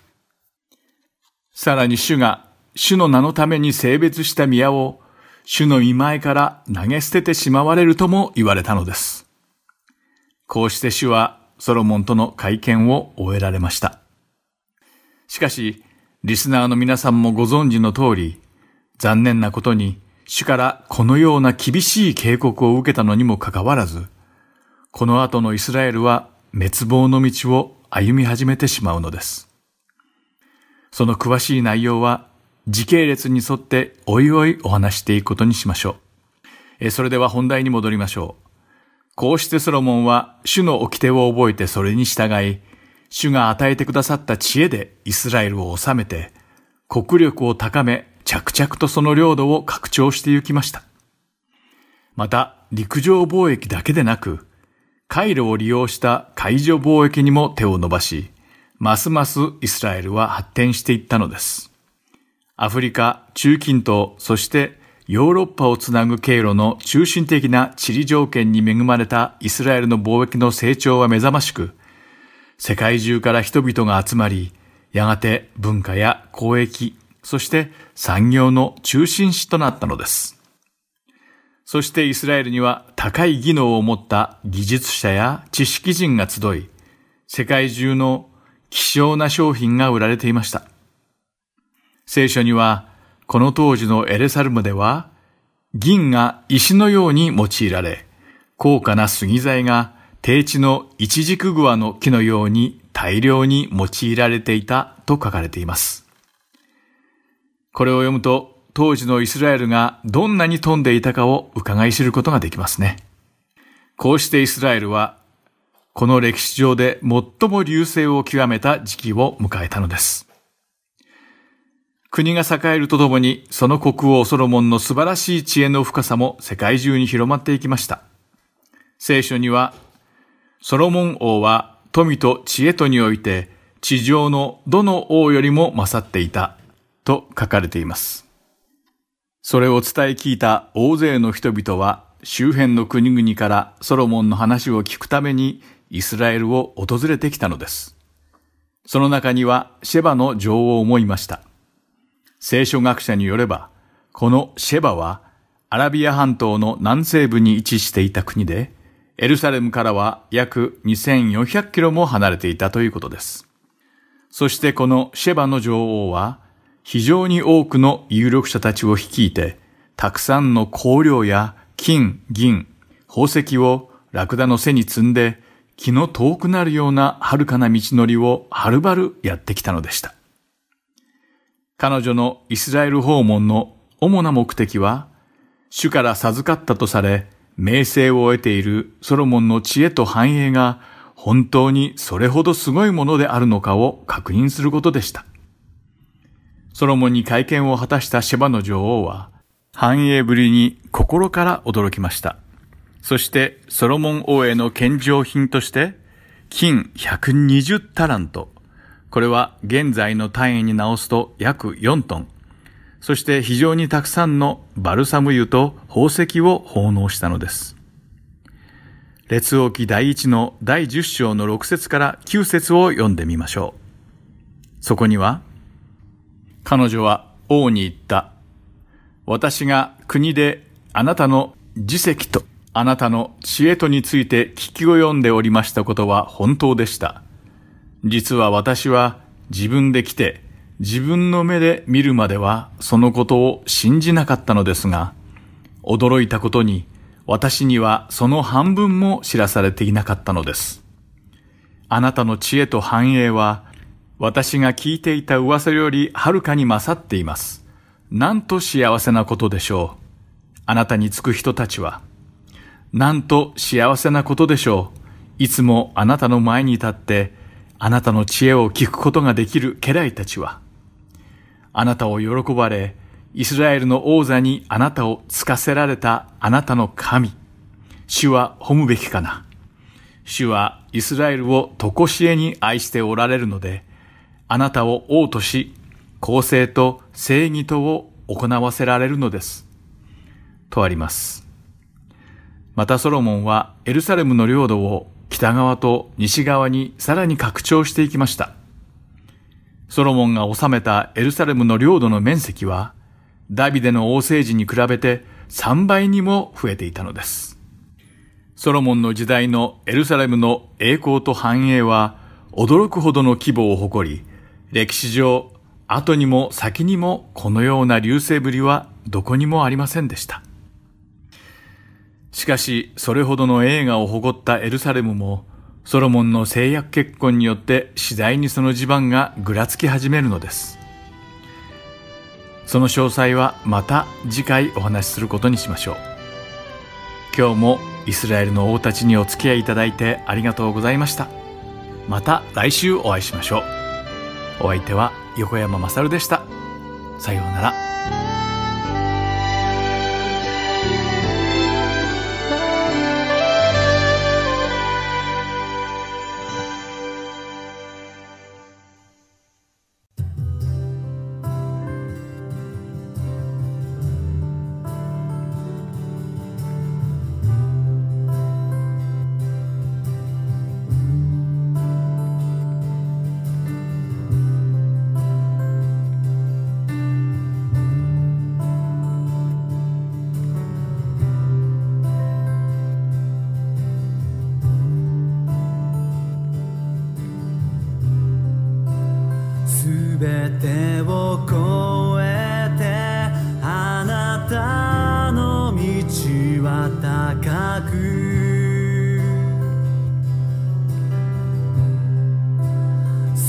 さらに主が主の名のために性別した宮を主の見前から投げ捨ててしまわれるとも言われたのです。こうして主はソロモンとの会見を終えられました。しかし、リスナーの皆さんもご存知の通り、残念なことに、主からこのような厳しい警告を受けたのにもかかわらず、この後のイスラエルは滅亡の道を歩み始めてしまうのです。その詳しい内容は時系列に沿っておいおいお話していくことにしましょう。それでは本題に戻りましょう。こうしてソロモンは主の掟を覚えてそれに従い、主が与えてくださった知恵でイスラエルを治めて、国力を高め着々とその領土を拡張してゆきました。また、陸上貿易だけでなく、回路を利用した海上貿易にも手を伸ばし、ますますイスラエルは発展していったのです。アフリカ、中近東、そしてヨーロッパをつなぐ経路の中心的な地理条件に恵まれたイスラエルの貿易の成長は目覚ましく、世界中から人々が集まり、やがて文化や交易、そして産業の中心地となったのです。そしてイスラエルには高い技能を持った技術者や知識人が集い、世界中の希少な商品が売られていました。聖書には、この当時のエレサルムでは、銀が石のように用いられ、高価な杉材が低地のイチジクグアの木のように大量に用いられていたと書かれています。これを読むと、当時のイスラエルがどんなに富んでいたかを伺い知ることができますね。こうしてイスラエルは、この歴史上で最も流星を極めた時期を迎えたのです。国が栄えるとともに、その国王ソロモンの素晴らしい知恵の深さも世界中に広まっていきました。聖書には、ソロモン王は富と知恵とにおいて、地上のどの王よりも勝っていた、と書かれています。それを伝え聞いた大勢の人々は、周辺の国々からソロモンの話を聞くためにイスラエルを訪れてきたのです。その中にはシェバの女王もいました。聖書学者によれば、このシェバはアラビア半島の南西部に位置していた国で、エルサレムからは約2400キロも離れていたということです。そしてこのシェバの女王は、非常に多くの有力者たちを率いて、たくさんの香料や金、銀、宝石をラクダの背に積んで、気の遠くなるような遥かな道のりをはるばるやってきたのでした。彼女のイスラエル訪問の主な目的は、主から授かったとされ、名声を得ているソロモンの知恵と繁栄が本当にそれほどすごいものであるのかを確認することでした。ソロモンに会見を果たしたシェバの女王は、繁栄ぶりに心から驚きました。そしてソロモン王への献上品として、金120タラント、これは現在の単位に直すと約4トン。そして非常にたくさんのバルサム油と宝石を奉納したのです。列王記第一の第10章の6節から9節を読んでみましょう。そこには、彼女は王に言った。私が国であなたの自責とあなたの知恵とについて聞き及んでおりましたことは本当でした。実は私は自分で来て自分の目で見るまではそのことを信じなかったのですが、驚いたことに私にはその半分も知らされていなかったのです。あなたの知恵と繁栄は私が聞いていた噂よりはるかに勝っています。なんと幸せなことでしょう。あなたにつく人たちは。なんと幸せなことでしょう。いつもあなたの前に立ってあなたの知恵を聞くことができる家来たちは、あなたを喜ばれ、イスラエルの王座にあなたをつかせられたあなたの神、主は褒むべきかな。主はイスラエルを常しえに愛しておられるので、あなたを王とし、公正と正義とを行わせられるのです。とあります。またソロモンはエルサレムの領土を北側と西側にさらに拡張していきました。ソロモンが治めたエルサレムの領土の面積は、ダビデの王政時に比べて3倍にも増えていたのです。ソロモンの時代のエルサレムの栄光と繁栄は驚くほどの規模を誇り、歴史上、後にも先にもこのような流星ぶりはどこにもありませんでした。しかし、それほどの栄華を誇ったエルサレムも、ソロモンの制約結婚によって次第にその地盤がぐらつき始めるのです。その詳細はまた次回お話しすることにしましょう。今日もイスラエルの王たちにお付き合いいただいてありがとうございました。また来週お会いしましょう。お相手は横山まさるでした。さようなら。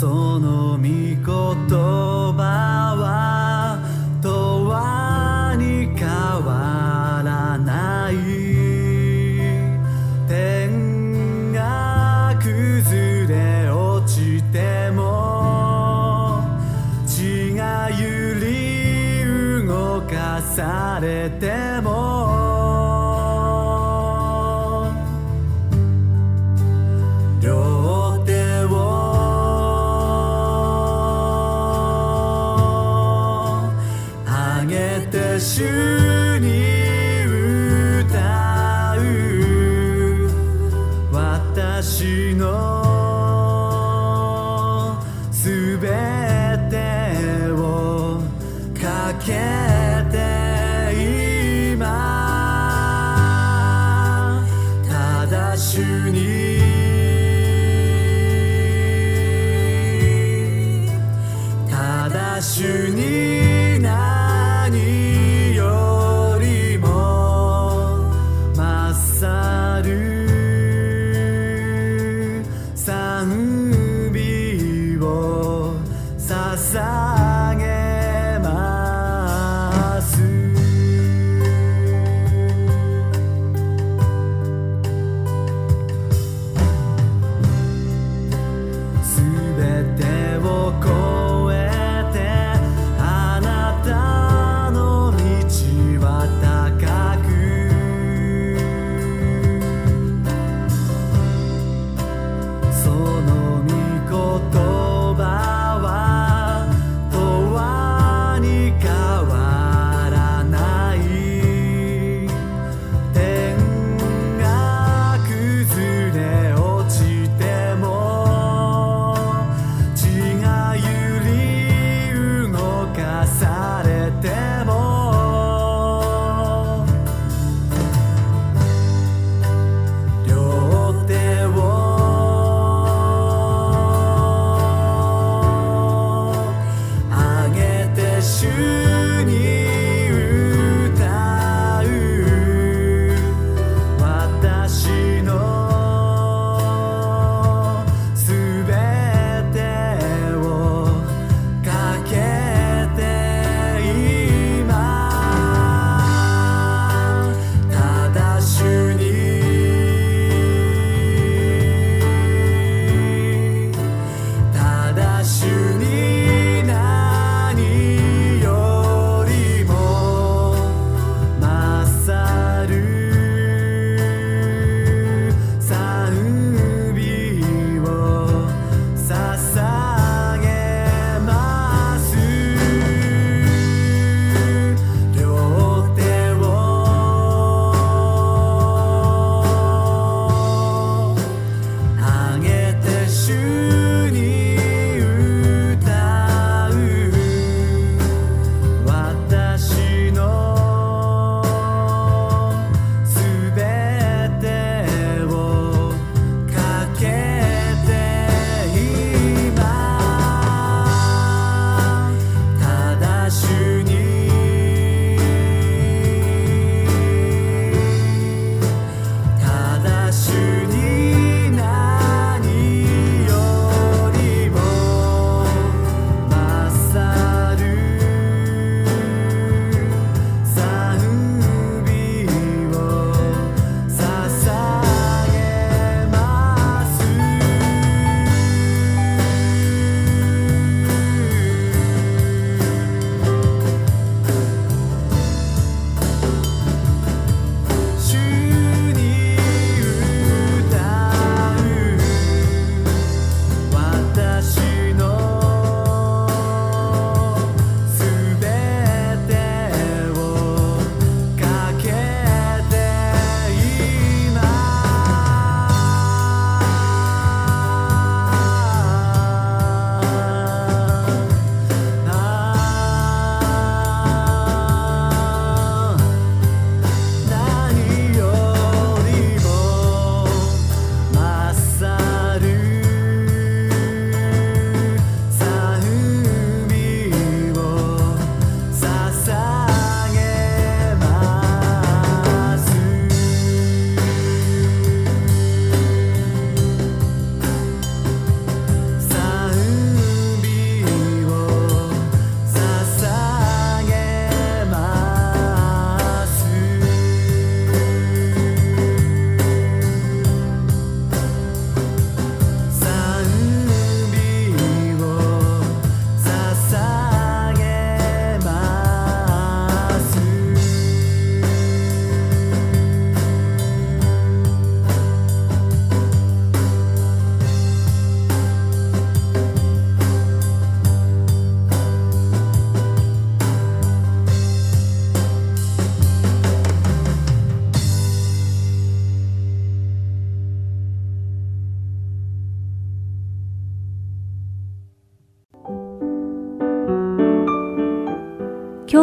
その御言葉